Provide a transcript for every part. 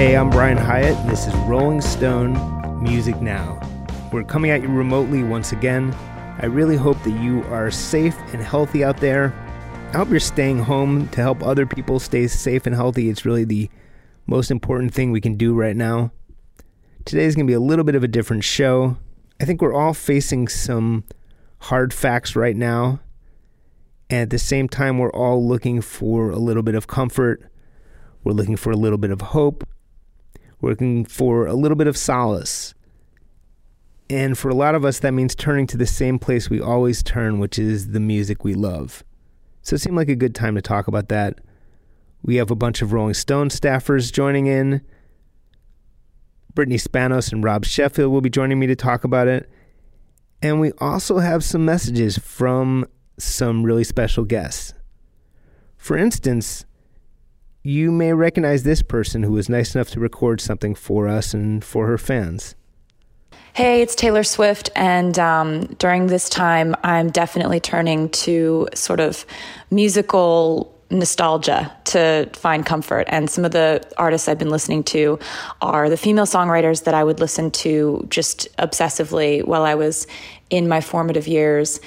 Hey, I'm Brian Hiatt, and this is Rolling Stone Music Now. We're coming at you remotely once again. I really hope that you are safe and healthy out there. I hope you're staying home to help other people stay safe and healthy. It's really the most important thing we can do right now. Today's going to be a little bit of a different show. I think we're all facing some hard facts right now. And at the same time, we're all looking for a little bit of comfort. We're looking for a little bit of hope. We're looking for a little bit of solace. And for a lot of us, that means turning to the same place we always turn, which is the music we love. So it seemed like a good time to talk about that. We have a bunch of Rolling Stone staffers joining in. Brittany Spanos and Rob Sheffield will be joining me to talk about it. And we also have some messages from some really special guests. For instance, you may recognize this person who was nice enough to record something for us and for her fans. Hey, it's Taylor Swift, and um, during this time, I'm definitely turning to sort of musical nostalgia to find comfort. And some of the artists I've been listening to are the female songwriters that I would listen to just obsessively while I was in my formative years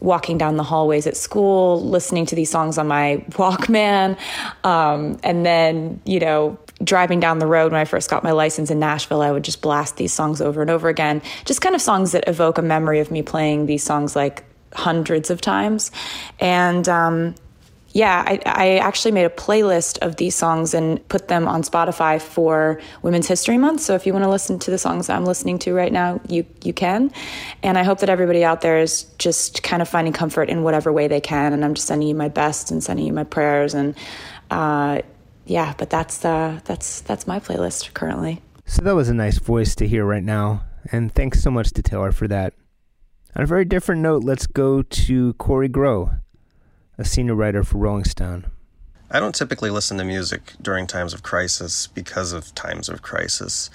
walking down the hallways at school, listening to these songs on my Walkman, um, and then, you know, driving down the road when I first got my license in Nashville, I would just blast these songs over and over again. Just kind of songs that evoke a memory of me playing these songs like hundreds of times. And um, yeah, I, I, actually made a playlist of these songs and put them on Spotify for Women's History Month. So if you want to listen to the songs I'm listening to right now, you you can. And I hope that everybody out there is just kind of finding comfort in whatever way they can. And I'm just sending you my best and sending you my prayers. And uh, yeah, but that's uh, that's that's my playlist currently. So that was a nice voice to hear right now, and thanks so much to Taylor for that. On a very different note, let's go to Kory Grow a senior writer for Rolling Stone. I don't typically listen to music during times of crisis because of times of crisis.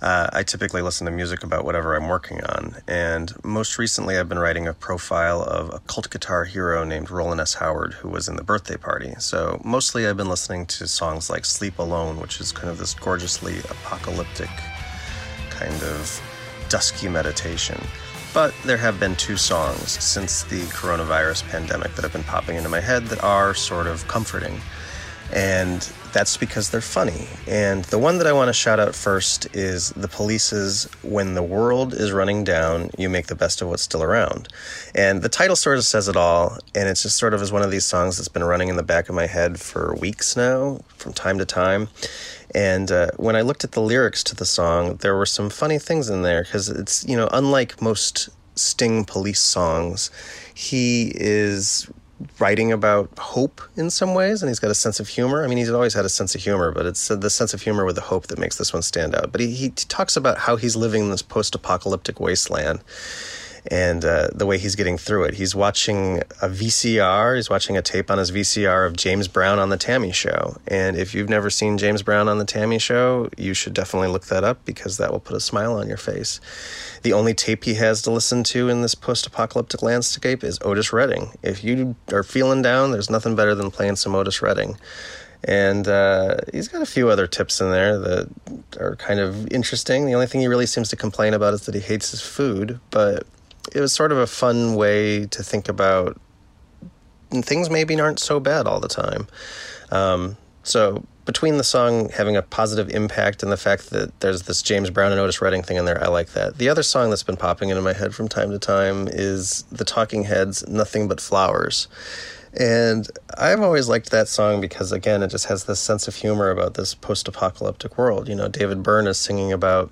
Uh, I typically listen to music about whatever I'm working on. And most recently, I've been writing a profile of a cult guitar hero named Rowland S. Howard, who was in the birthday party. So mostly I've been listening to songs like Sleep Alone, which is kind of this gorgeously apocalyptic kind of dusky meditation. But there have been two songs since the coronavirus pandemic that have been popping into my head that are sort of comforting. And that's because they're funny. And the one that I want to shout out first is The Police's When the World is Running Down, You Make the Best of What's Still Around. And the title sort of says it all. And it's just sort of as one of these songs that's been running in the back of my head for weeks now, from time to time. And uh, when I looked at the lyrics to the song, there were some funny things in there because it's, you know, unlike most Sting police songs, he is writing about hope in some ways, and he's got a sense of humor. I mean, he's always had a sense of humor, but it's the sense of humor with the hope that makes this one stand out. But he, he talks about how he's living in this post apocalyptic wasteland and uh, the way he's getting through it. He's watching a VCR, he's watching a tape on his VCR of James Brown on The T.A.M.I. Show. And if you've never seen James Brown on The T.A.M.I. Show, you should definitely look that up because that will put a smile on your face. The only tape he has to listen to in this post apocalyptic landscape is Otis Redding. If you are feeling down, there's nothing better than playing some Otis Redding. And uh, he's got a few other tips in there that are kind of interesting. The only thing he really seems to complain about is that he hates his food, but it was sort of a fun way to think about things maybe aren't so bad all the time. Um, so between the song having a positive impact and the fact that there's this James Brown and Otis Redding thing in there, I like that. The other song that's been popping into my head from time to time is the Talking Heads' Nothing But Flowers. And I've always liked that song because, again, it just has this sense of humor about this post apocalyptic world. You know, David Byrne is singing about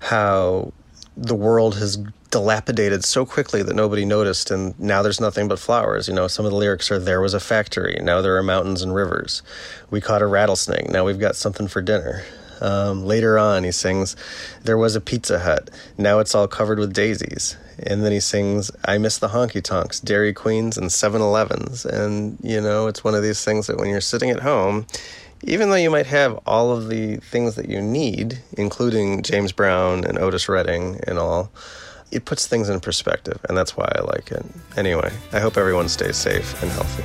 how the world has dilapidated so quickly that nobody noticed and now there's nothing but flowers. You know some of the lyrics are there was a factory now there are mountains and rivers. We caught a rattlesnake now we've got something for dinner. Um, later on he sings there was a pizza hut now it's all covered with daisies. And then he sings i miss the honky tonks dairy queens and 7-elevens and you know it's one of these things that when you're sitting at home even though you might have all of the things that you need, including James Brown and Otis Redding and all, it puts things in perspective, and that's why I like it. Anyway, I hope everyone stays safe and healthy.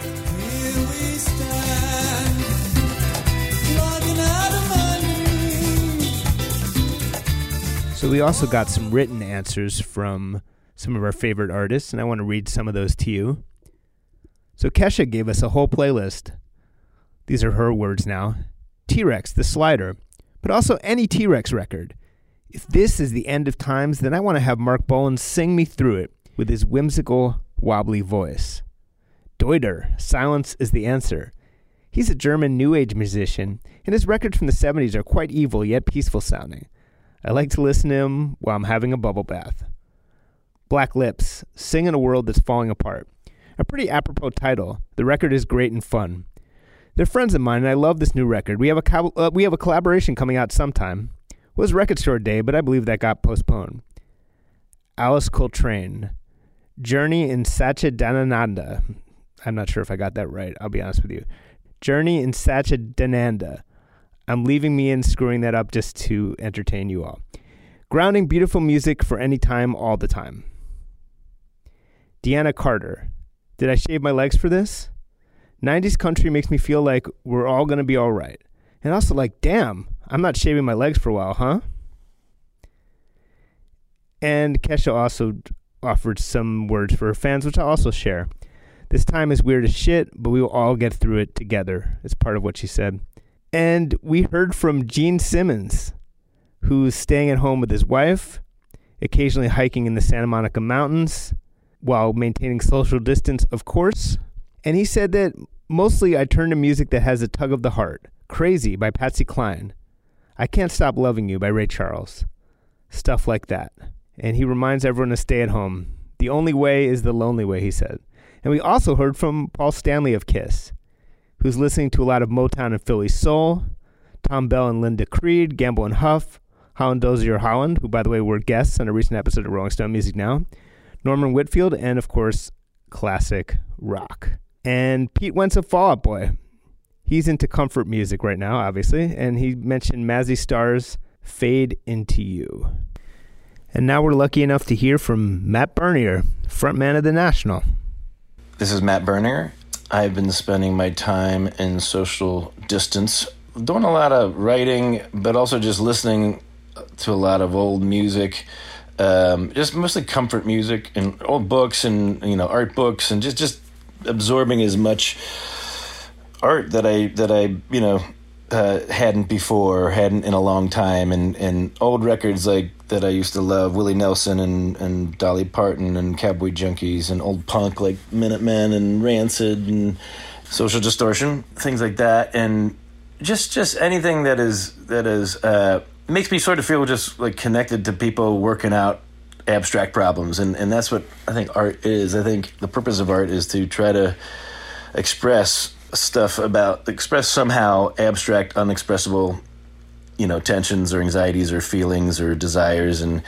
So we also got some written answers from some of our favorite artists, and I want to read some of those to you. So Kesha gave us a whole playlist. These are her words now. T Rex, the slider, but also any T Rex record. If this is the end of times, then I want to have Marc Bolan sing me through it with his whimsical, wobbly voice. Deuter, silence is the answer. He's a German New Age musician, and his records from the 70s are quite evil yet peaceful sounding. I like to listen to him while I'm having a bubble bath. Black Lips, Sing in a World That's Falling Apart. A pretty apropos title. The record is great and fun. They're friends of mine, and I love this new record. We have a co- uh, we have a collaboration coming out sometime. Was Record Store Day, but I believe that got postponed. Alice Coltrane, Journey in Satchidananda. I'm not sure if I got that right. I'll be honest with you. Journey in Satchidananda. I'm leaving me in screwing that up just to entertain you all. Grounding beautiful music for any time, all the time. Deana Carter. Did I shave my legs for this? 90s country makes me feel like we're all going to be all right. And also, like, damn, I'm not shaving my legs for a while, huh? And Kesha also offered some words for her fans, which I'll also share. This time is weird as shit, but we will all get through it together. It's part of what she said. And we heard from Gene Simmons, who's staying at home with his wife, occasionally hiking in the Santa Monica Mountains while maintaining social distance, of course. And he said that mostly I turn to music that has a tug of the heart. Crazy by Patsy Cline. I Can't Stop Loving You by Ray Charles. Stuff like that. And he reminds everyone to stay at home. The only way is the lonely way, he said. And we also heard from Paul Stanley of Kiss who's listening to a lot of Motown and Philly soul, Thom Bell and Linda Creed, Gamble and Huff, Holland Dozier Holland, who, by the way, were guests on a recent episode of Rolling Stone Music Now, Norman Whitfield, and of course, classic rock. And Pete Wentz of Fall Out Boy. He's into comfort music right now, obviously, and he mentioned Mazzy Star's Fade Into You. And now we're lucky enough to hear from Matt Berninger, frontman of The National. This is Matt Berninger, I've been spending my time in social distance, doing a lot of writing, but also just listening to a lot of old music. Um, just mostly comfort music and old books and you know art books and just just absorbing as much art that I that I you know uh, hadn't before, hadn't in a long time, and, and old records like that I used to love, Willie Nelson and, and Dolly Parton and Cowboy Junkies, and old punk like Minutemen and Rancid and Social Distortion, things like that, and just just anything that is that is uh, makes me sort of feel just like connected to people working out abstract problems, and and that's what I think art is. I think the purpose of art is to try to express stuff about express somehow abstract, unexpressible, you know, tensions or anxieties or feelings or desires, and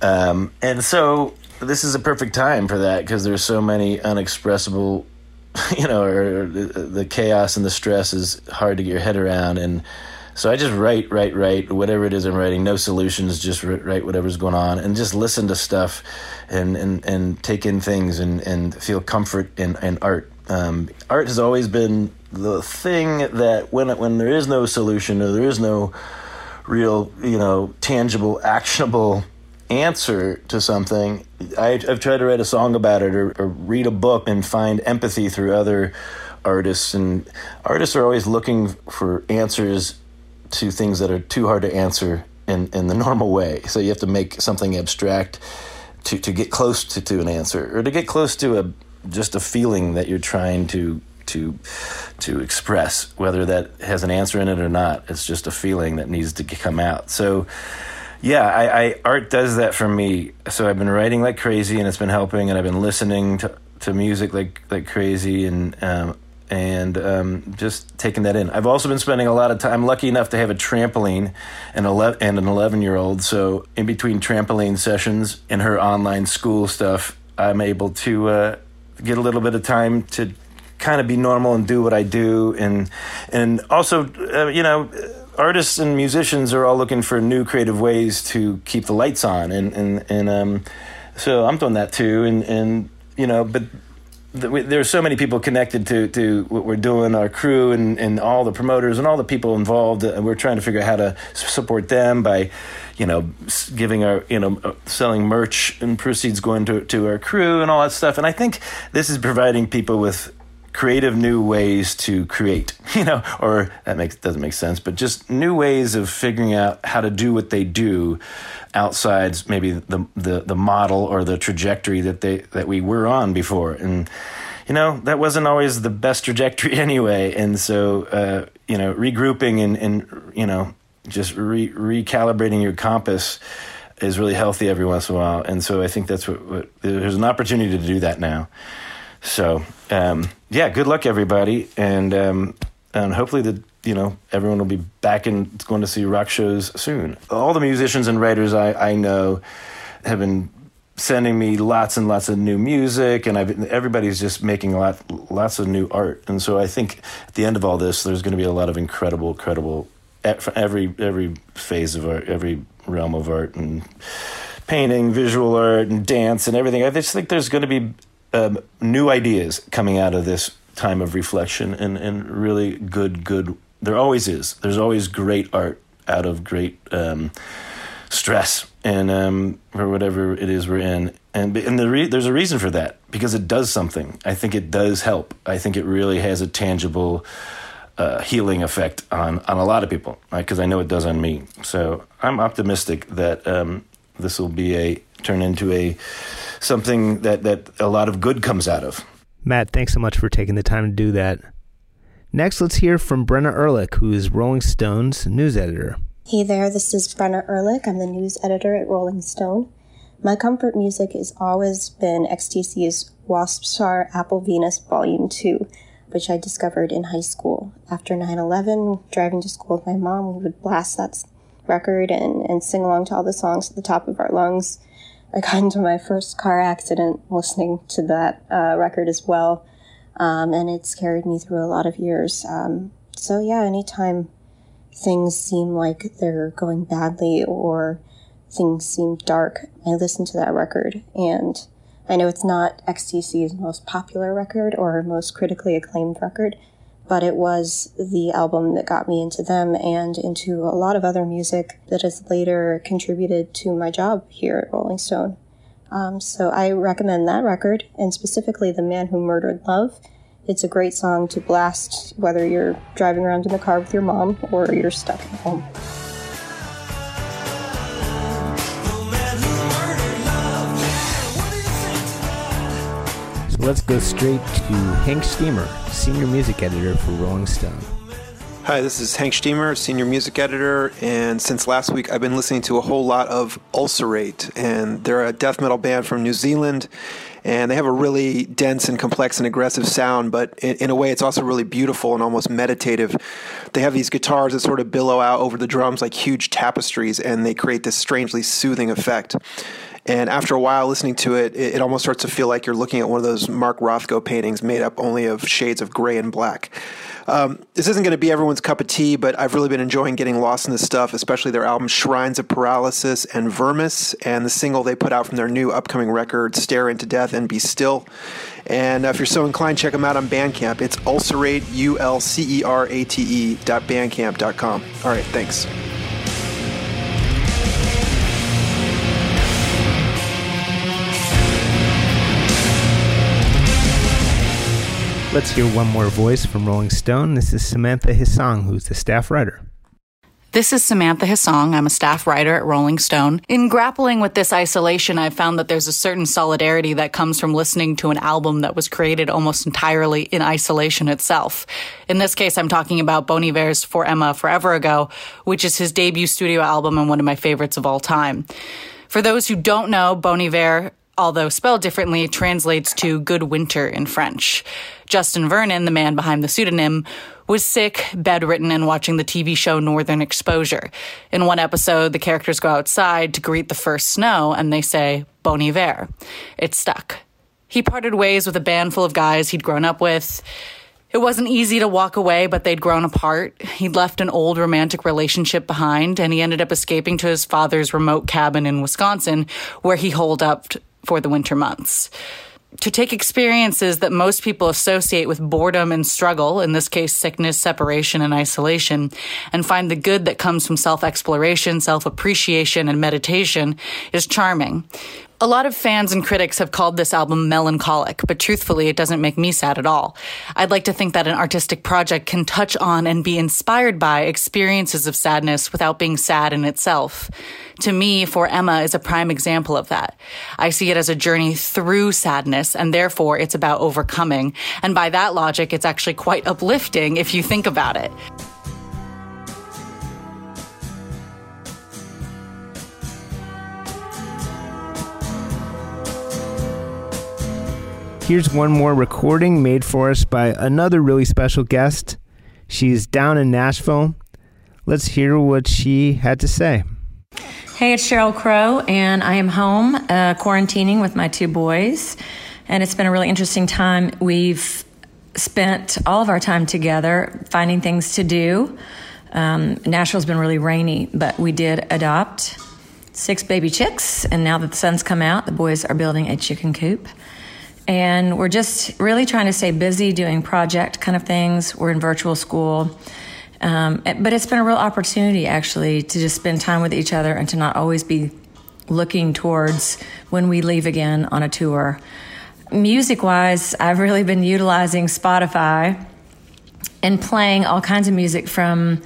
um, and so this is a perfect time for that because there's so many unexpressible, you know, or, the, the chaos and the stress is hard to get your head around, and so I just write, write, write, whatever it is I'm writing. No solutions, just write whatever's going on, and just listen to stuff, and and and take in things, and and feel comfort in in art um, art has always been the thing that when when there is no solution or there is no real, you know, tangible, actionable answer to something, I, have tried to write a song about it or, or read a book and find empathy through other artists. And artists are always looking for answers to things that are too hard to answer in, in the normal way. So you have to make something abstract to, to get close to, to an answer or to get close to a just a feeling that you're trying to to to express whether that has an answer in it or not it's just a feeling that needs to come out so yeah I, I, art does that for me so i've been writing like crazy and it's been helping and i've been listening to, to music like like crazy and um, and um, just taking that in. I've also been spending a lot of time. I'm lucky enough to have a trampoline and, 11, and an 11 year old. So in between trampoline sessions and her online school stuff, I'm able to uh, get a little bit of time to kind of be normal and do what I do, and and also uh, you know artists and musicians are all looking for new creative ways to keep the lights on, and and and um, so I'm doing that too, and and you know, but there's so many people connected to, to what we're doing, our crew and, and all the promoters and all the people involved. And we're trying to figure out how to support them by, you know, giving our, you know, uh, selling merch and proceeds going to, to our crew and all that stuff. And I think this is providing people with creative new ways to create, you know, or that makes doesn't make sense, but just new ways of figuring out how to do what they do outside maybe the, the, the model or the trajectory that they that we were on before. And you know that wasn't always the best trajectory anyway. And so uh, you know regrouping and, and you know just re- recalibrating your compass is really healthy every once in a while. And so i think that's what, what there's an opportunity to do that now so um, yeah good luck everybody and um, and hopefully the you know, everyone will be back and going to see rock shows soon. All the musicians and writers I, I know have been sending me lots and lots of new music, and I've, everybody's just making a lot, lots of new art. And so I think at the end of all this, there's going to be a lot of incredible, incredible every every phase of art, every realm of art, and painting, visual art, and dance, and everything. I just think there's going to be um, new ideas coming out of this time of reflection and, and really good good there always is. There's always great art out of great um, stress and um, or whatever it is we're in. And and the re- there's a reason for that because it does something. I think it does help. I think it really has a tangible uh, healing effect on on a lot of people. Right? Because I know it does on me. So I'm optimistic that um, this will be a turn into a something that that a lot of good comes out of. Matt, thanks so much for taking the time to do that. Next, let's hear from Brenna Ehrlich, who is Rolling Stone's news editor. Hey there, this is Brenna Ehrlich. I'm the news editor at Rolling Stone. My comfort music has always been XTC's Wasp Star Apple Venus Volume 2, which I discovered in high school. After 9 11, driving to school with my mom, we would blast that record and, and sing along to all the songs at the top of our lungs. I got into my first car accident listening to that uh, record as well um, and it's carried me through a lot of years. Um, so yeah, anytime things seem like they're going badly or things seem dark, I listen to that record. And I know it's not XTC's most popular record or most critically acclaimed record, but it was the album that got me into them and into a lot of other music that has later contributed to my job here at Rolling Stone. Um, so I recommend that record, and specifically The Man Who Murdered Love. It's a great song to blast whether you're driving around in the car with your mom or you're stuck at home. Let's go straight to Hank Shteamer, senior music editor for Rolling Stone. Hi, this is Hank Shteamer, senior music editor, and since last week I've been listening to a whole lot of Ulcerate, and they're a death metal band from New Zealand, and they have a really dense and complex and aggressive sound, but in, in, a way it's also really beautiful and almost meditative. They have these guitars that sort of billow out over the drums like huge tapestries, and they create this strangely soothing effect. And after a while listening to it, it, it almost starts to feel like you're looking at one of those Mark Rothko paintings made up only of shades of gray and black. Um, this isn't going to be everyone's cup of tea, but I've really been enjoying getting lost in this stuff, especially their album Shrines of Paralysis and Vermis, and the single they put out from their new upcoming record, Stare Into Death and Be Still. And if you're so inclined, check them out on Bandcamp. It's ulcerate, U L C E R A T E dot. All right, thanks. Let's hear one more voice from Rolling Stone. This is Samantha Hissong, who's the staff writer. This is Samantha Hissong. I'm a staff writer at Rolling Stone. In grappling with this isolation, I've found that there's a certain solidarity that comes from listening to an album that was created almost entirely in isolation itself. In this case, I'm talking about Bon Iver's For Emma Forever Ago, which is his debut studio album and one of my favorites of all time. For those who don't know, Bon Iver although spelled differently, translates to good winter in French. Justin Vernon, the man behind the pseudonym, was sick, bedridden, and watching the TV show Northern Exposure. In one episode, the characters go outside to greet the first snow and they say, Bon Iver. It stuck. He parted ways with a band full of guys he'd grown up with. It wasn't easy to walk away, but they'd grown apart. He'd left an old romantic relationship behind, and he ended up escaping to his father's remote cabin in Wisconsin, where he holed up for the winter months. To take experiences that most people associate with boredom and struggle, in this case, sickness, separation, and isolation, and find the good that comes from self exploration, self appreciation, and meditation is charming. A lot of fans and critics have called this album melancholic, but truthfully, it doesn't make me sad at all. I'd like to think that an artistic project can touch on and be inspired by experiences of sadness without being sad in itself. To me, For Emma is a prime example of that. I see it as a journey through sadness, and therefore it's about overcoming. And by that logic, it's actually quite uplifting if you think about it. Here's one more recording made for us by another really special guest. She's down in Nashville. Let's hear what she had to say. Hey, it's Sheryl Crow, and I am home uh, quarantining with my two boys. And it's been a really interesting time. We've spent all of our time together finding things to do. Um, Nashville's been really rainy, but we did adopt six baby chicks, and now that the sun's come out, the boys are building a chicken coop. And we're just really trying to stay busy doing project kind of things. We're in virtual school. Um, but it's been a real opportunity actually to just spend time with each other and to not always be looking towards when we leave again on a tour. Music wise, I've really been utilizing Spotify and playing all kinds of music from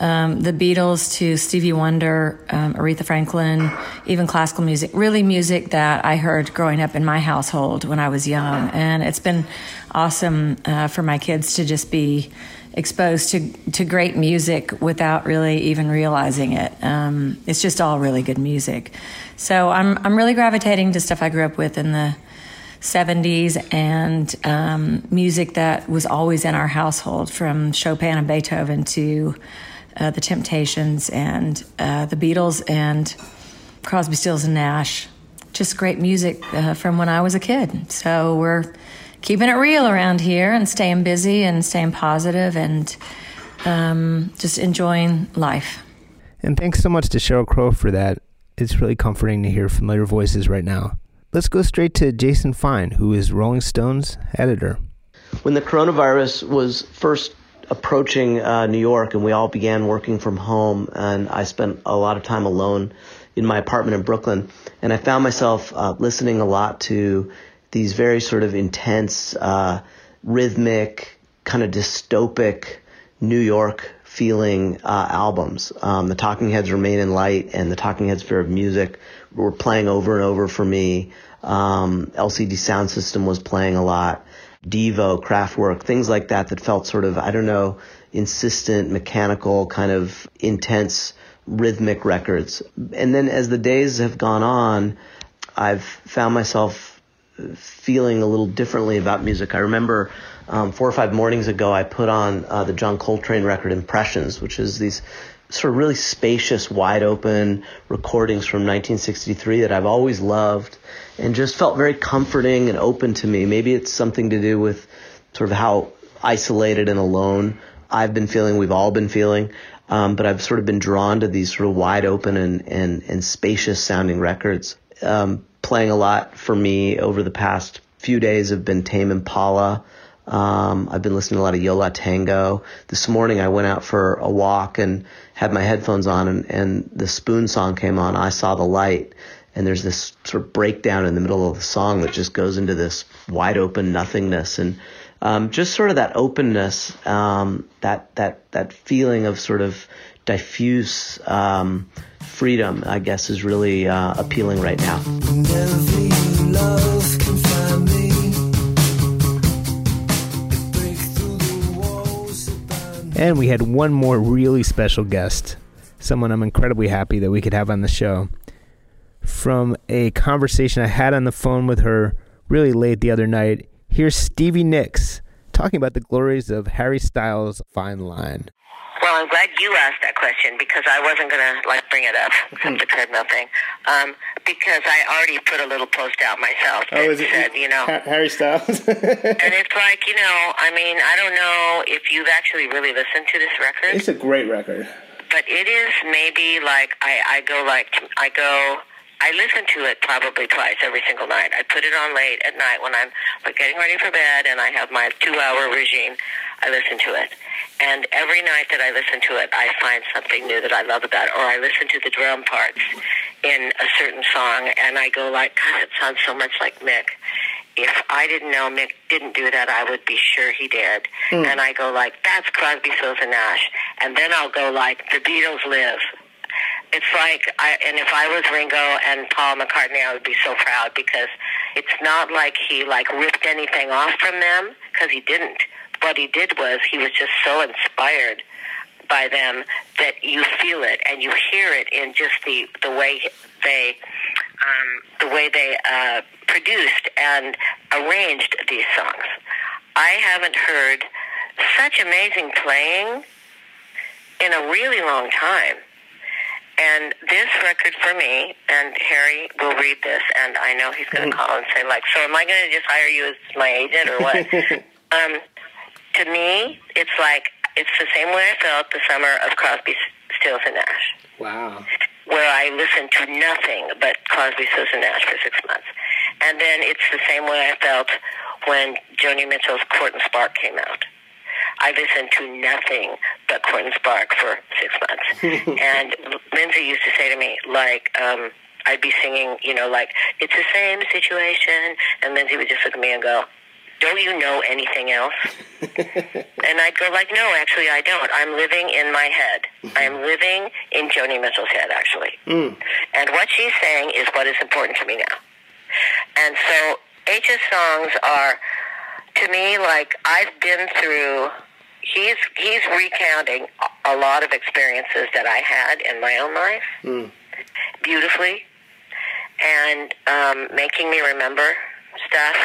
um, the Beatles to Stevie Wonder, um, Aretha Franklin, even classical music. Really, music that I heard growing up in my household when I was young, and it's been awesome uh, for my kids to just be exposed to to great music without really even realizing it. Um, it's just all really good music. So I'm I'm really gravitating to stuff I grew up with in the 70s and um, music that was always in our household, from Chopin and Beethoven to uh, the Temptations and uh, the Beatles and Crosby, Stills and Nash. Just great music uh, from when I was a kid. So we're keeping it real around here and staying busy and staying positive and um, just enjoying life. And thanks so much to Sheryl Crow for that. It's really comforting to hear familiar voices right now. Let's go straight to Jason Fine, who is Rolling Stone's editor. When the coronavirus was first approaching uh, New York and we all began working from home, and I spent a lot of time alone in my apartment in Brooklyn, and I found myself uh, listening a lot to these very sort of intense, uh, rhythmic, kind of dystopic New York feeling uh, albums. Um, the Talking Heads Remain in Light and the Talking Heads Fear of Music were playing over and over for me. Um, LCD Soundsystem was playing a lot. Devo, Kraftwerk, things like that that felt sort of, I don't know, insistent, mechanical, kind of intense rhythmic records. And then as the days have gone on, I've found myself feeling a little differently about music. I remember um, four or five mornings ago, I put on uh, the John Coltrane record Impressions, which is these sort of really spacious, wide open recordings from 1963 that I've always loved and just felt very comforting and open to me. Maybe it's something to do with sort of how isolated and alone I've been feeling, we've all been feeling. Um, but I've sort of been drawn to these sort of wide open and, and, and spacious sounding records. Um, playing a lot for me over the past few days have been Tame Impala. Um, I've been listening to a lot of Yo La Tengo. This morning I went out for a walk and had my headphones on and, and the Spoon song came on, I Saw the Light. And there's this sort of breakdown in the middle of the song that just goes into this wide open nothingness. And um, just sort of that openness, um, that, that, that feeling of sort of diffuse um, freedom, I guess, is really uh, appealing right now. And we had one more really special guest, someone I'm incredibly happy that we could have on the show. From a conversation I had on the phone with her really late the other night, here's Stevie Nicks talking about the glories of Harry Styles' Fine Line. Well, I'm glad you asked that question because I wasn't going to like bring it up the treadmill thing. Um, because I already put a little post out myself that Oh, is it- said, you know, Harry Styles? and it's like, you know, I mean, I don't know if you've actually really listened to this record, it's a great record. but it is maybe like I, I go like I go I listen to it probably twice every single night. I put it on late at night when I'm like getting ready for bed and I have my two hour regime. I listen to it. And every night that I listen to it, I find something new that I love about it. Or I listen to the drum parts in a certain song and I go like, God, it sounds so much like Mick. If I didn't know Mick didn't do that, I would be sure he did. Hmm. And I go like, that's Crosby, Stills and Nash. And then I'll go like, the Beatles live it's like I and if I was Ringo and Paul McCartney, I would be so proud because it's not like he like ripped anything off from them because he didn't. What he did was he was just so inspired by them that you feel it and you hear it in just the the way they um, the way they uh, produced and arranged these songs. I haven't heard such amazing playing in a really long time. And this record for me, and Harry will read this, and I know he's going to call and say, like, so am I going to just hire you as my agent or what? um, to me, it's like, it's the same way I felt the summer of Crosby, Stills, and Nash, Wow. where I listened to nothing but Crosby, Stills, and Nash for six months. And then it's the same way I felt when Joni Mitchell's Court and Spark came out. I listened to nothing but and Spark for six months. and Lindsey used to say to me, like, um, I'd be singing, you know, like, it's the same situation. And Lindsey would just look at me and go, don't you know anything else? and I'd go like, no, actually I don't. I'm living in my head. I'm living in Joni Mitchell's head, actually. And what she's saying is what is important to me now. And so H's songs are, to me, like I've been through. He's he's recounting a- lot of experiences that I had in my own life, beautifully, and um, making me remember stuff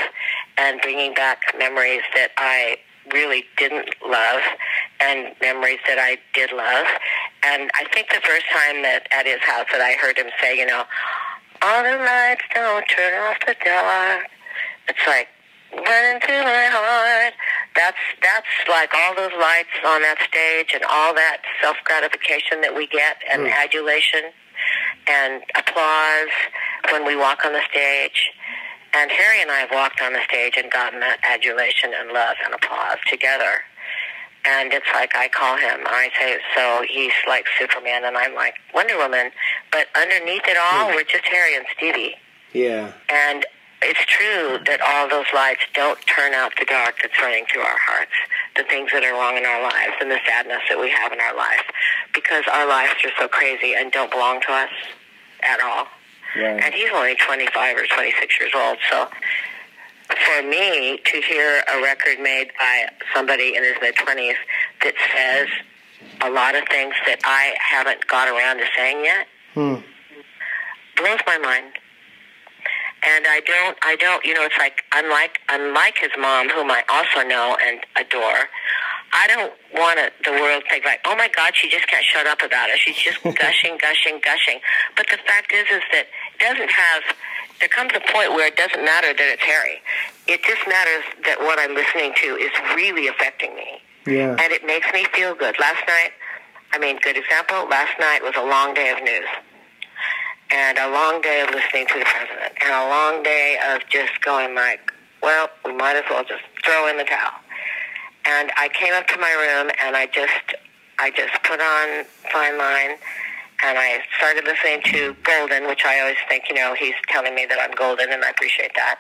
and bringing back memories that I really didn't love and memories that I did love. And I think the first time that at his house that I heard him say, you know, all the lights don't turn off the dark. It's like running through my heart. That's that's like all those lights on that stage and all that self gratification that we get and hmm. adulation and applause when we walk on the stage. And Harry and I have walked on the stage and gotten that adulation and love and applause together. And it's like I call him. I say, so he's like Superman, and I'm like Wonder Woman. But underneath it all, hmm. we're just Harry and Stevie. Yeah. And it's true that all those lights don't turn out the dark that's running through our hearts, the things that are wrong in our lives, and the sadness that we have in our life, because our lives are so crazy and don't belong to us at all. And he's only 25 or 26 years old, so for me to hear a record made by somebody in his mid 20s that says a lot of things that I haven't got around to saying yet hmm. blows my mind. And I don't, I don't, you know, it's like, unlike, unlike his mom, whom I also know and adore, I don't want the world to think like, oh my God, she just can't shut up about it. She's just gushing, gushing, gushing. But the fact is, is that it doesn't have, there comes a point where it doesn't matter that it's Harry. It just matters that what I'm listening to is really affecting me. Yeah. And it makes me feel good. Last night, I mean, good example, last night was a long day of news and a long day of listening to the president, and a long day of just going like, well, we might as well just throw in the towel. And I came up to my room, and I just, I just put on Fine Line, and I started listening to Golden, which I always think, you know, he's telling me that I'm golden, and I appreciate that.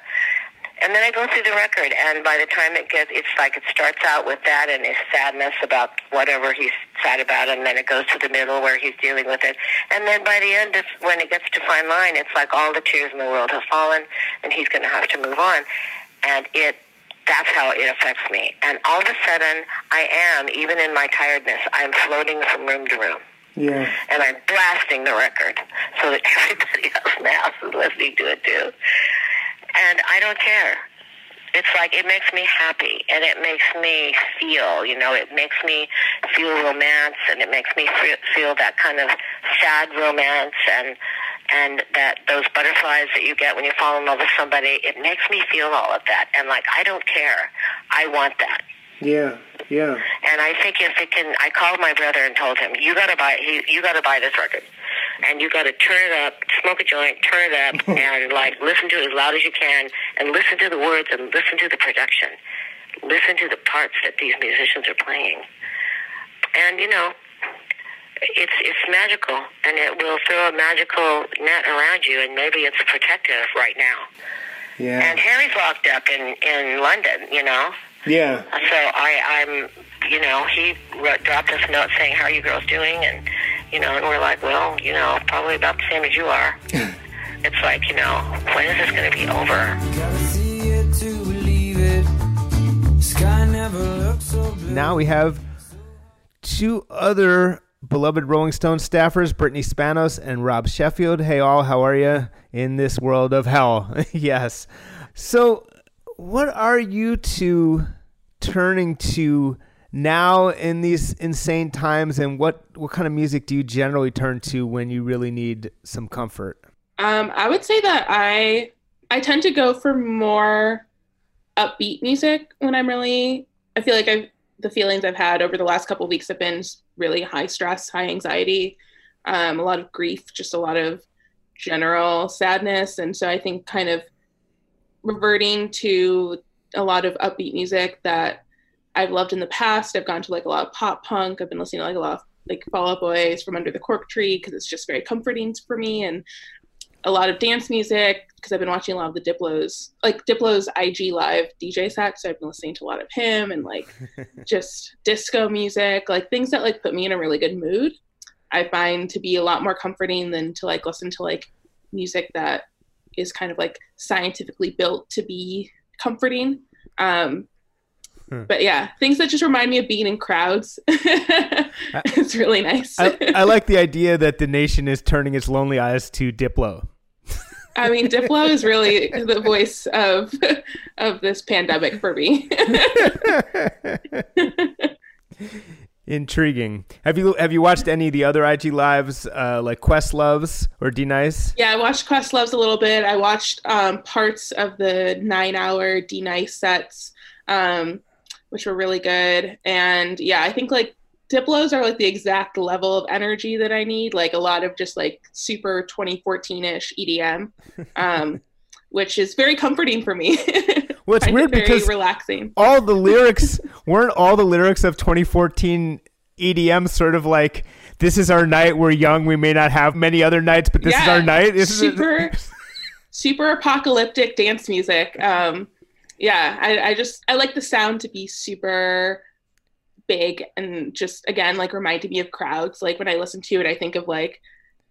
And then I go through the record, and by the time it gets, it's like it starts out with that and his sadness about whatever he's sad about, and then it goes to the middle where he's dealing with it. And then by the end, it's, when it gets to Fine Line, it's like all the tears in the world have fallen, and he's going to have to move on. And it, that's how it affects me. And all of a sudden, I am, even in my tiredness, I'm floating from room to room Yeah. and I'm blasting the record so that everybody else in the house is listening to it too. And I don't care. It's like it makes me happy and it makes me feel, you know, it makes me feel romance and it makes me feel, that kind of sad romance and and that those butterflies that you get when you fall in love with somebody, it makes me feel all of that. And like I don't care. I want that. Yeah. Yeah. And I think if it can, I called my brother and told him, "You got to buy, he, you got to buy this record." And you got to turn it up, smoke a joint, turn it up, and like listen to it as loud as you can, and listen to the words and listen to the production, listen to the parts that these musicians are playing, and you know, it's it's magical, and it will throw a magical net around you, and maybe it's protective right now. Yeah. And Harry's locked up in in London, you know. Yeah. So I, I'm, you know, he dropped us a note saying, "How are you girls doing?" And you know, and we're like, "Well, you know, probably about the same as you are." it's like, you know, when is this going to be over? Now we have two other beloved Rolling Stone staffers, Brittany Spanos and Rob Sheffield. Hey, all, how are you in this world of hell? yes. So, what are you two turning to now in these insane times, and what, what kind of music do you generally turn to when you really need some comfort? Um, I would say that I I tend to go for more upbeat music when I'm really. I feel like I've the feelings I've had over the last couple weeks have been really high stress, high anxiety, um, a lot of grief, just a lot of general sadness, and so I think kind of reverting to a lot of upbeat music that I've loved in the past. I've gone to like a lot of pop punk. I've been listening to like a lot of like Fall Out Boys from Under the Cork Tree because it's just very comforting for me and a lot of dance music because I've been watching a lot of the Diplo's like Diplo's IG live DJ set. So I've been listening to a lot of him and like just disco music, like things that like put me in a really good mood. I find to be a lot more comforting than to like listen to like music that is kind of like scientifically built to be comforting. Um. But yeah, things that just remind me of being in crowds. it's really nice. I, I like the idea that the nation is turning its lonely eyes to Diplo. I mean, Diplo is really the voice of of this pandemic for me. Intriguing. Have you have you watched any of the other IG lives uh, like Questlove's or D Nice? yeah, I watched Questlove's a little bit. I watched um, parts of the nine hour D Nice sets, um, which were really good. And yeah, I think like Diplo's are like the exact level of energy that I need. Like a lot of just like super 2014 ish EDM, um, which is very comforting for me. Well, it's it weird very because relaxing. all the lyrics weren't all the lyrics of 2014 EDM sort of like this is our night. We're young. We may not have many other nights, but this is our night. This is super, super apocalyptic dance music. Um, yeah, I, I just I like the sound to be super big and just again like reminding me of crowds. Like when I listen to it, I think of like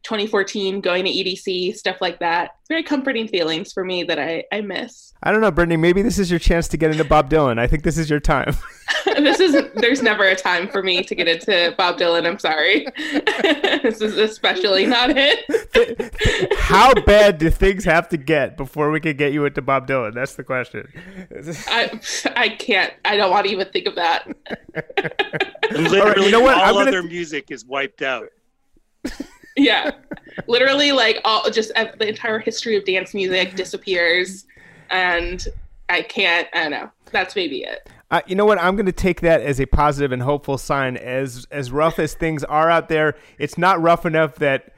2014 going to EDC stuff like that. Very comforting feelings for me that I I miss. I don't know, Brittany. Maybe this is your chance to get into Bob Dylan. I think this is your time. this is there's never a time for me to get into Bob Dylan. I'm sorry. this is especially not it. How bad do things have to get before we can get you into Bob Dylan? That's the question. I I can't. I don't want to even think of that. Literally, you know what? all I'm gonna- other music is wiped out. Yeah literally like all just the entire history of dance music disappears and i can't i don't know that's maybe it Uh, you know what? I'm going to take that as a positive and hopeful sign. As as rough as things are out there, it's not rough enough that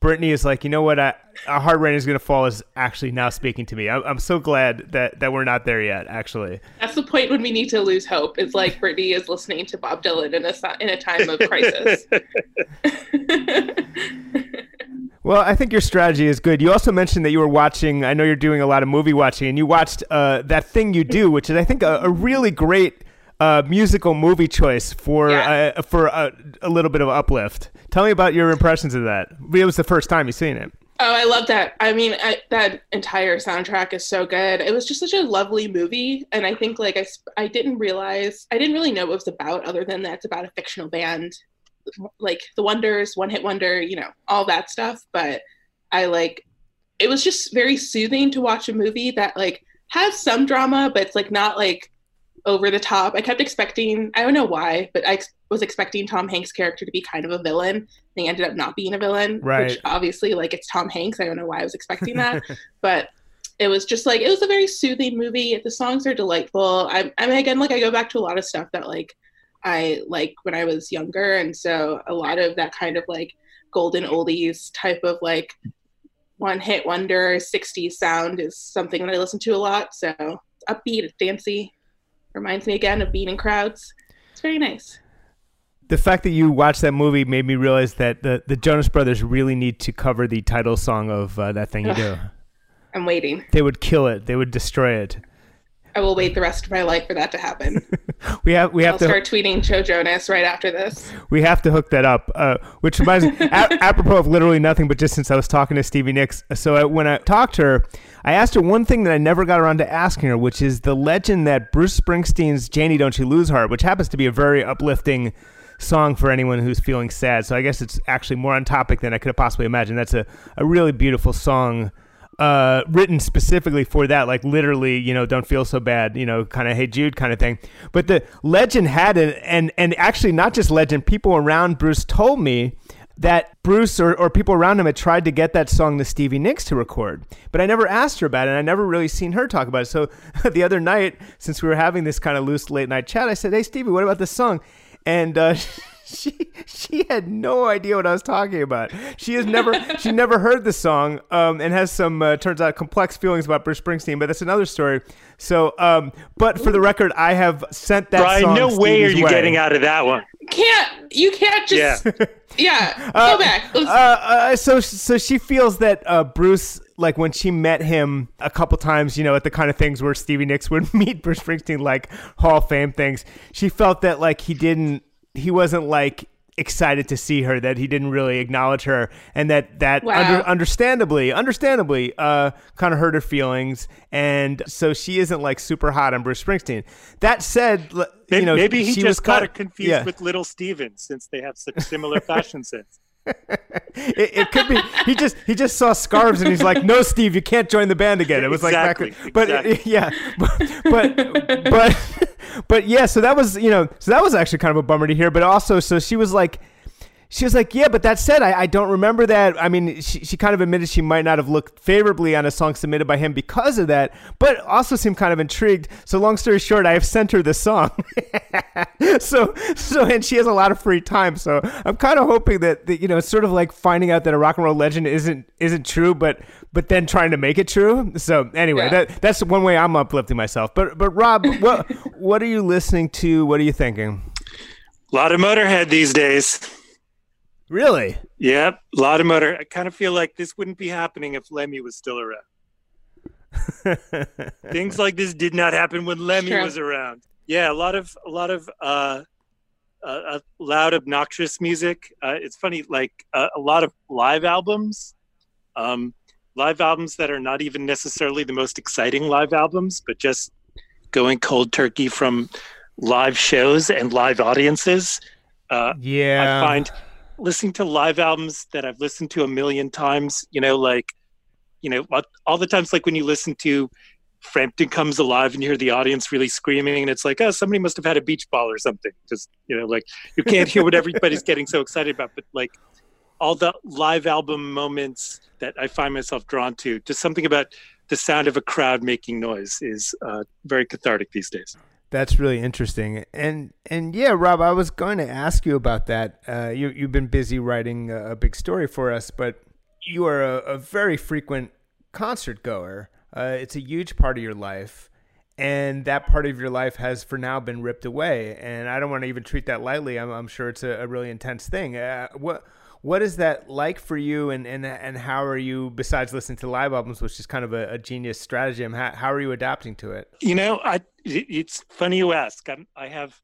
Brittany is like, you know what? I, a hard rain is going to fall. Is actually now speaking to me. I'm, I'm so glad that that we're not there yet. Actually, that's the point when we need to lose hope it's like Brittany is listening to bob dylan in a in a time of crisis Well, I think your strategy is good. You also mentioned that you were watching. I know you're doing a lot of movie watching, and you watched uh, that thing you do, which is, I think, a, a really great uh, musical movie choice for uh, for a, a little bit of uplift. Tell me about your impressions of that. It was the first time you seen it. Oh, I love that. I mean, I, that entire soundtrack is so good. It was just such a lovely movie, and I think like I, I didn't realize I didn't really know what it was about, other than that it's about a fictional band, like the Wonders, One Hit Wonder, you know, all that stuff. But I like it was just very soothing to watch a movie that like has some drama, but it's like not like over the top. I kept expecting, I don't know why, but I ex- was expecting Tom Hanks' character to be kind of a villain. And he ended up not being a villain, Right. which obviously, like, it's Tom Hanks. I don't know why I was expecting that. but it was just like, it was a very soothing movie. The songs are delightful. I, I mean, again, like, I go back to a lot of stuff that, like, I like when I was younger. And so a lot of that kind of like golden oldies type of like one hit wonder 60s sound is something that I listen to a lot. So upbeat, dancey. Reminds me again of being in crowds. It's very nice. The fact that you watched that movie made me realize that the, the Jonas Brothers really need to cover the title song of uh, that thing you do. I'm waiting. They would kill it. They would destroy it. I will wait the rest of my life for that to happen. we have we have I'll to start tweeting Joe Jonas right after this. we have to hook that up. Uh, which reminds me, a- apropos of literally nothing, but just since I was talking to Stevie Nicks, so I, when I talked to her, I asked her one thing that I never got around to asking her, which is the legend that Bruce Springsteen's "Janie, Don't You Lose Heart," which happens to be a very uplifting song for anyone who's feeling sad. So I guess it's actually more on topic than I could have possibly imagined. That's a, a really beautiful song uh, written specifically for that, like literally, you know, don't feel so bad, you know, kind of hey Jude kind of thing. But the legend had it, and and actually not just legend, people around Bruce told me that Bruce or, or people around him had tried to get that song to Stevie Nicks to record, but I never asked her about it, and I never really seen her talk about it. So the other night, since we were having this kind of loose late night chat, I said, "Hey Stevie, what about this song?" And uh, she she had no idea what I was talking about. She has never she never heard the song um, and has some uh, turns out complex feelings about Bruce Springsteen, but that's another story. So, um, but for the record, I have sent that. Brian, song no way are you way. getting out of that one. Can't you can't just Yeah. yeah, Uh, go back. Uh, uh, so so she feels that uh, Bruce, like when she met him a couple times, you know, at the kind of things where Stevie Nicks would meet Bruce Springsteen, like Hall of Fame things. She felt that like he didn't, he wasn't like excited to see her, that he didn't really acknowledge her, and that that Wow. under, understandably, understandably, uh, kind of hurt her feelings, and so she isn't like super hot on Bruce Springsteen. That said, Maybe, you know, maybe he she just was got kind it confused yeah. with Little Steven since they have such similar fashion sense. It, it could be he just he just saw scarves and he's like, "No, Steve, you can't join the band again." It was Exactly, like, but exactly. yeah, but but but, but yeah. So that was you know, so that was actually kind of a bummer to hear. But also, so she was like. She was like, yeah, but that said, I, I don't remember that. I mean, she, she kind of admitted she might not have looked favorably on a song submitted by him because of that, but also seemed kind of intrigued. So, long story short, I have sent her the song. so, so, and she has a lot of free time. So, I'm kind of hoping that, that, you know, it's sort of like finding out that a rock and roll legend isn't isn't true, but but then trying to make it true. So, anyway, Yeah. that that's one way I'm uplifting myself. But but Rob, what what are you listening to? What are you thinking? A lot of Motorhead these days. Really? Yep, a lot of Motor. I kind of feel like this wouldn't be happening if Lemmy was still around. Things like this did not happen when Lemmy True. was around. Yeah, a lot of a lot of uh, uh, uh, loud, obnoxious music. Uh, it's funny, like uh, a lot of live albums, um, live albums that are not even necessarily the most exciting live albums, but just going cold turkey from live shows and live audiences. Uh, Yeah. I find listening to live albums that I've listened to a million times, you know, like, you know, all- the times, like when you listen to Frampton Comes Alive and you hear the audience really screaming, and it's like, oh, somebody must have had a beach ball or something. Just, you know, like you can't hear what everybody's getting so excited about, but like all the live album moments that I find myself drawn to, just something about the sound of a crowd making noise is uh, very cathartic these days. That's really interesting, and and yeah, Rob, I was going to ask you about that. Uh, you you've been busy writing a, a big story for us, but you are a, a very frequent concert goer. Uh, it's a huge part of your life, and that part of your life has for now been ripped away. And I don't want to even treat that lightly. I'm, I'm sure it's a, a really intense thing. Uh, what what is that like for you, and, and and how are you, besides listening to live albums, which is kind of a, a genius stratagem, how, how are you adapting to it? You know, I it's funny you ask. I'm, I have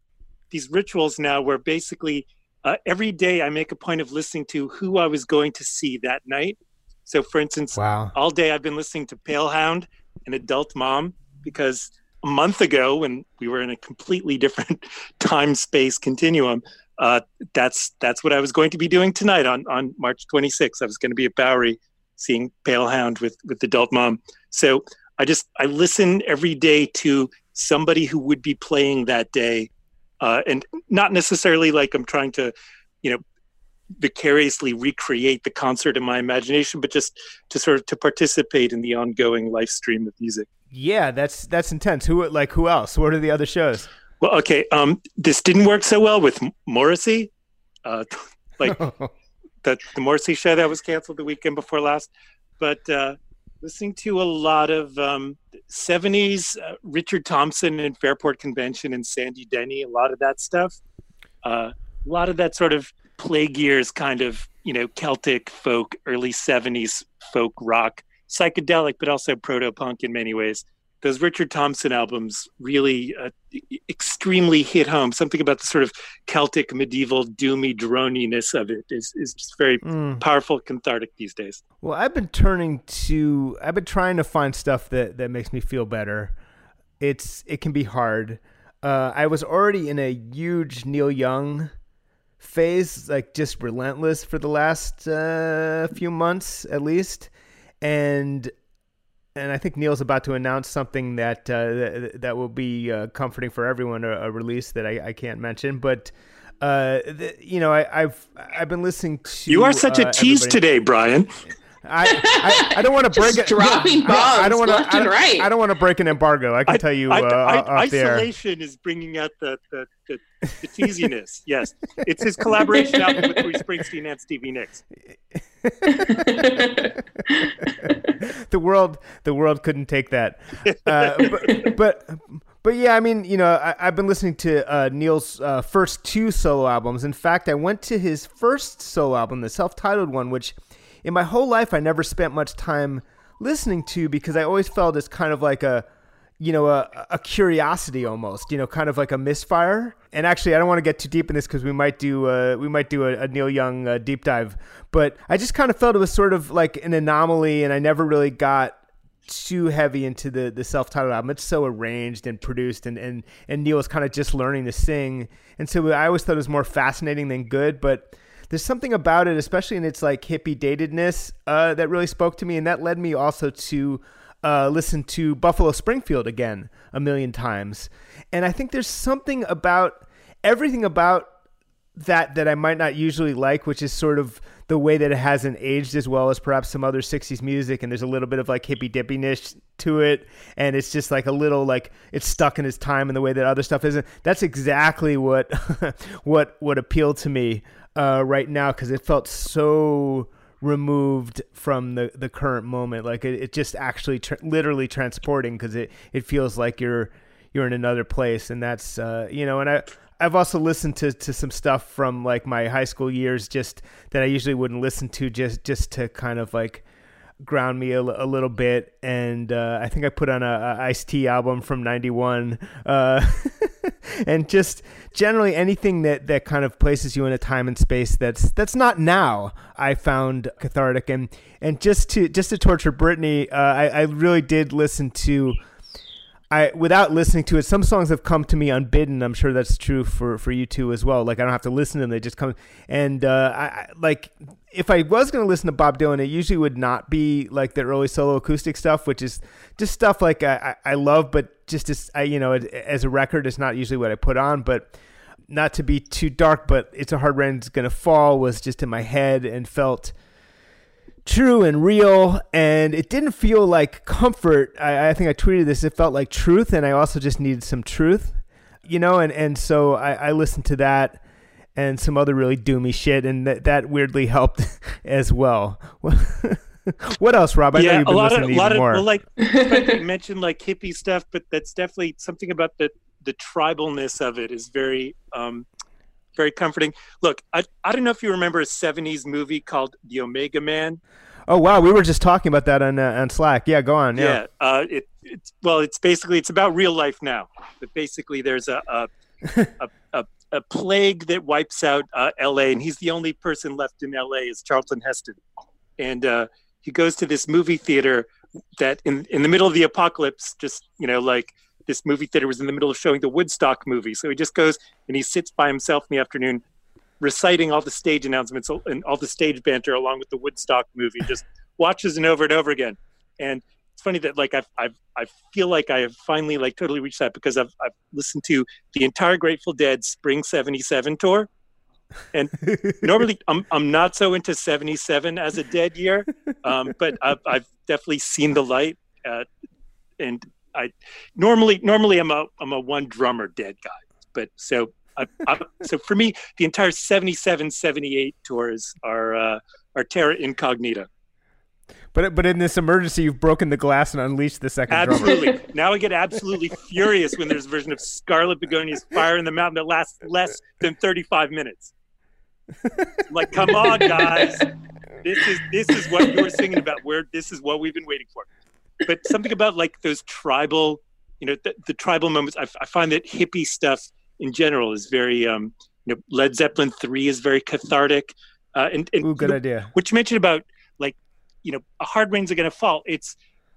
these rituals now where basically uh, every day I make a point of listening to who I was going to see that night. So, for instance, Wow. all day I've been listening to Palehound and Adult Mom because a month ago, when we were in a completely different time space continuum, uh, that's that's what I was going to be doing tonight on on March 26th. I was going to be at Bowery seeing Palehound with with Adult Mom. So I just I listen every day to somebody who would be playing that day, uh, and not necessarily like I'm trying to, you know, vicariously recreate the concert in my imagination, but just to sort of to participate in the ongoing live stream of music. Yeah, that's that's intense. Who like who else? What are the other shows? Well, okay, um, this didn't work so well with Morrissey. Uh, like the the Morrissey show that was canceled the weekend before last, but uh, listening to a lot of um, 70s uh, Richard Thompson and Fairport Convention and Sandy Denny, a lot of that stuff. Uh, a lot of that sort of plague years kind of, you know, Celtic folk, early 70s folk rock, psychedelic, but also proto punk in many ways those Richard Thompson albums really uh, extremely hit home. Something about the sort of Celtic medieval doomy droniness of it is, is just very mm. powerful, cathartic these days. Well, I've been turning to, I've been trying to find stuff that, that makes me feel better. It's, it can be hard. Uh, I was already in a huge Neil Young phase, like just relentless for the last uh, few months at least. And and I think Neil's about to announce something that uh, that, will be uh, comforting for everyone. A, a release that I, I, can't mention, but uh, the, you know, I, have I've been listening to. You are such a uh, tease everybody. today, Brian. I, I, I, don't want to break it. Dropping bombs I, I don't want to. I, right. I don't want to break an embargo. I can tell you. Uh, isolation there. is bringing out the the, the, the teasiness. yes, it's his collaboration album with Bruce Springsteen and Stevie Nicks. the world, the world couldn't take that. Uh, but, but, but yeah, I mean, you know, I, have been listening to uh, Neil's uh, first two solo albums. In fact, I went to his first solo album, the self-titled one, which in my whole life I never spent much time listening to because I always felt as kind of like a you know a, a curiosity almost you know kind of like a misfire. And actually i don't want to get too deep in this because we might do uh, we might do a, a neil young uh, deep dive. But i just kind of felt it was sort of like an anomaly and i never really got too heavy into the the self-titled album. It's so arranged and produced and and, and neil was kind of just learning to sing. And so i always thought it was more fascinating than good but there's something about it, especially in its like hippie datedness, uh, that really spoke to me, and that led me also to uh, listen to Buffalo Springfield again a million times. And I think there's something about everything about that that I might not usually like, which is sort of the way that it hasn't aged as well as perhaps some other 60s music and there's a little bit of like hippy dippiness to it and it's just like a little like it's stuck in its time in the way that other stuff isn't that's exactly what what what appealed to me uh, right now because it felt so removed from the, the current moment. Like it, it just actually literally transporting because it, it feels like you're you're in another place, and that's uh, you know. And I I've also listened to, to some stuff from like my high school years, just that I usually wouldn't listen to, just just to kind of like ground me a, a little bit. And uh, I think I put on a, a Ice T album from '91, uh, and just generally anything that that kind of places you in a time and space that's that's not now. I found cathartic, and and just to just to torture Brittany, uh, I, I really did listen to. I without listening to it, some songs have come to me unbidden. I'm sure that's true for for you too as well. Like I don't have to listen to them; they just come. And uh, I like if I was going to listen to Bob Dylan, it usually would not be like the early solo acoustic stuff, which is just stuff like I, I love, but just as I, you know, as a record, it's not usually what I put on. But not to be too dark, but it's a hard rain's going to fall was just in my head and felt true and real. And it didn't feel like comfort. I, I think I tweeted this. It felt like truth, and I also just needed some truth, you know. And and so I, I listened to that and some other really doomy shit, and that that weirdly helped as well. what else, Rob? I yeah, know you've been a lot listening of, a lot more. Of, well, like you mentioned, like hippie stuff, but that's definitely something about the the tribalness of it is very um, very comforting. Look, I I don't know if you remember a '70s movie called The Omega Man. Oh wow, we were just talking about that on uh, on Slack. Yeah, go on. Yeah, yeah uh, it, it's well, it's basically it's about real life now, but basically there's a a, a, a a plague that wipes out uh, L.A. and he's the only person left in L.A. is Charlton Heston, and uh, he goes to this movie theater that in in the middle of the apocalypse, just you know, like this movie theater was in the middle of showing the Woodstock movie, so he just goes and he sits by himself in the afternoon, reciting all the stage announcements and all the stage banter along with the Woodstock movie, just watches it over and over again, and it's funny that like I've, I've I feel like I have finally like totally reached that because I've I've listened to the entire Grateful Dead Spring '77 tour, and normally I'm I'm not so into '77 as a Dead year, um, but I've, I've definitely seen the light, uh, and I normally normally I'm a I'm a one drummer Dead guy, but so I, I, so for me, the entire 77, 78 tours are uh, are terra incognita. But but in this emergency, you've broken the glass and unleashed the second absolutely. drummer. now I get absolutely furious when there's a version of Scarlet Begonias "Fire in the Mountain" that lasts less than 35 minutes. I'm like, come on, guys! This is this is what you were singing about. Where this is what we've been waiting for. But something about like those tribal, you know, the, the tribal moments. I, I, find that hippie stuff in general is very, um, you know, Led Zeppelin three is very cathartic. Uh, and, and Ooh, good idea. What you mentioned about like you know, hard rains are going to fall. It's,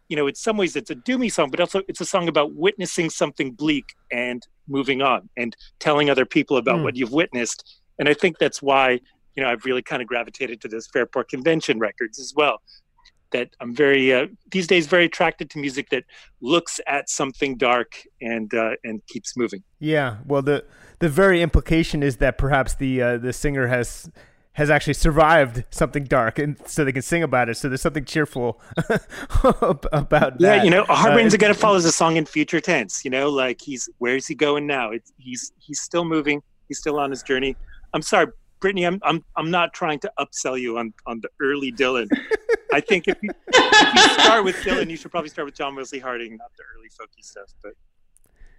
you know, in some ways it's a doomy song, but also it's a song about witnessing something bleak and moving on and telling other people about mm. what you've witnessed. And I think that's why, you know, I've really kind of gravitated to those Fairport Convention records as well. That I'm very uh, these days very attracted to music that looks at something dark and uh, and keeps moving. Yeah, well the the very implication is that perhaps the uh, the singer has has actually survived something dark, and so they can sing about it. So there's something cheerful about that. Yeah, you know, Hard Rain's uh, Are Gonna Fall is a song in future tense. You know, like he's where's he going now? It's, he's he's still moving. He's still on his journey. I'm sorry, Brittany. I'm I'm I'm not trying to upsell you on on the early Dylan. I think if you, if you start with Dylan, you should probably start with John Wesley Harding, not the early folky stuff. But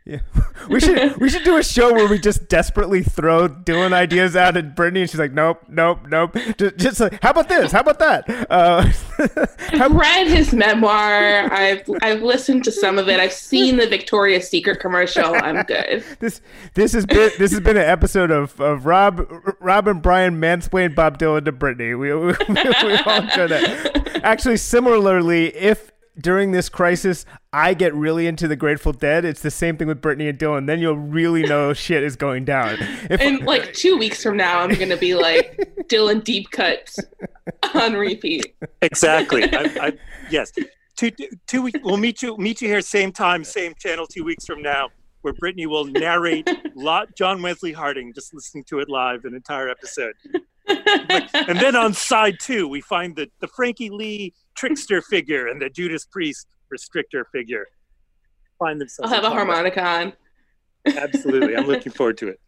yeah, we should we should do a show where we just desperately throw Dylan ideas out at Brittany, and she's like, "Nope, nope, nope." Just, just like, how about this? How about that? Uh, I've read his memoir. I've I've listened to some of it. I've seen the Victoria's Secret commercial. I'm good. This this has been this has been an episode of, of Rob Rob and Brian mansplain Bob Dylan to Brittany. We we, we, we all enjoy that. Actually, similarly, if during this crisis, I get really into the Grateful Dead. It's the same thing with Brittany and Dylan. Then you'll really know shit is going down. If, and like two weeks from now, I'm going to be like Dylan deep cuts on repeat. Exactly. I, I, yes. Two, two weeks. We'll meet you. Meet you here, same time, same channel. Two weeks from now, where Brittany will narrate lot John Wesley Harding, just listening to it live, an entire episode. and then on side two, we find the the Frankie Lee trickster figure and the Judas Priest restrictor figure find themselves. I'll have a harmonica on. Absolutely, I'm looking forward to it.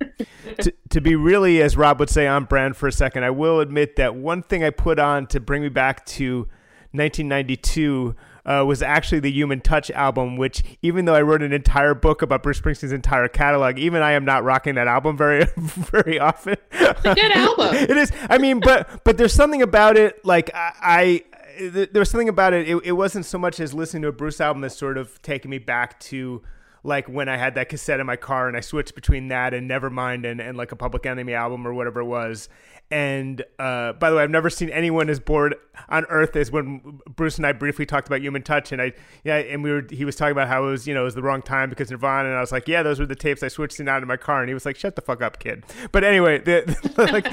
to, to be really, as Rob would say, on brand for a second, I will admit that one thing I put on to bring me back to 1992 uh, was actually the Human Touch album, which even though I wrote an entire book about Bruce Springsteen's entire catalog, even I am not rocking that album very very often. It's a good album. it is. I mean, but but there's something about it. Like I, I there was something about it. it. It wasn't so much as listening to a Bruce album as sort of taking me back to like when I had that cassette in my car and I switched between that and Nevermind and, and like a Public Enemy album or whatever it was. And uh, by the way, I've never seen anyone as bored on Earth as when Bruce and I briefly talked about Human Touch, and I yeah, and we were he was talking about how it was you know it was the wrong time because Nirvana, and I was like, yeah, those were the tapes I switched in out in my car, and he was like, shut the fuck up, kid. But anyway, the, like,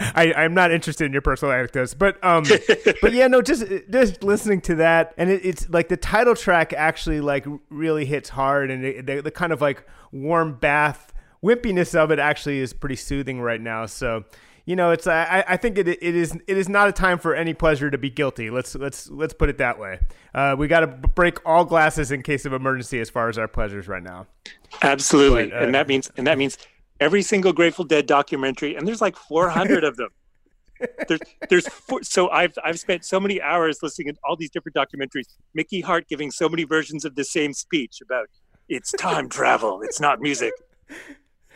I I'm not interested in your personal anecdotes, but um, but yeah, no, just just listening to that, and it, it's like the title track actually like really hits hard, and it, the, the kind of like warm bath wimpiness of it actually is pretty soothing right now. So you know, it's I, I think it, it is it is not a time for any pleasure to be guilty. Let's let's let's put it that way. Uh, we got to break all glasses in case of emergency as far as our pleasures right now. Absolutely, but, uh, and that means and that means every single Grateful Dead documentary, and there's like 400 of them. There's there's four, so I've I've spent so many hours listening to all these different documentaries. Mickey Hart giving so many versions of the same speech about it's time travel, it's not music.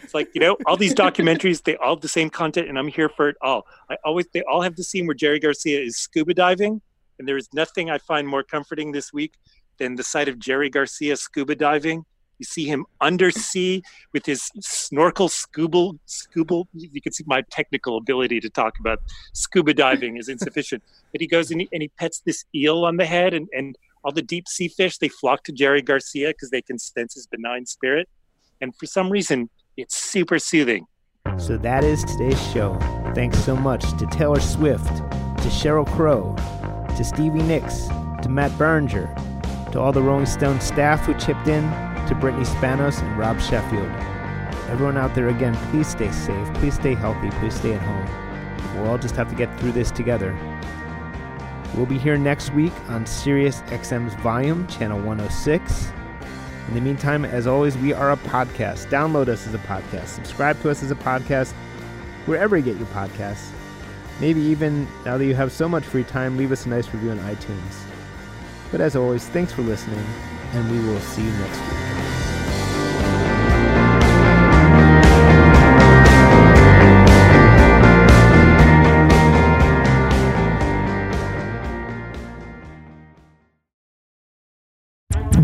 It's like you know, all these documentaries, they all have the same content, and I'm here for it all. I always, they all have the scene where Jerry Garcia is scuba diving, and there is nothing I find more comforting this week than the sight of Jerry Garcia scuba diving. You see him undersea with his snorkel scuba scuba. You can see my technical ability to talk about scuba diving is insufficient. but he goes and he, and he pets this eel on the head, and, and all the deep sea fish they flock to Jerry Garcia because they can sense his benign spirit. And for some reason, it's super soothing. So that is today's show. Thanks so much to Taylor Swift, to Sheryl Crow, to Stevie Nicks, to Matt Berninger, to all the Rolling Stone staff who chipped in, to Brittany Spanos and Rob Sheffield. Everyone out there, again, please stay safe, please stay healthy, please stay at home. We'll all just have to get through this together. We'll be here next week on Sirius XM's Volume, Channel 106. In the meantime, as always, we are a podcast. Download us as a podcast. Subscribe to us as a podcast wherever you get your podcasts. Maybe even now that you have so much free time, leave us a nice review on iTunes. But as always, thanks for listening, and we will see you next week.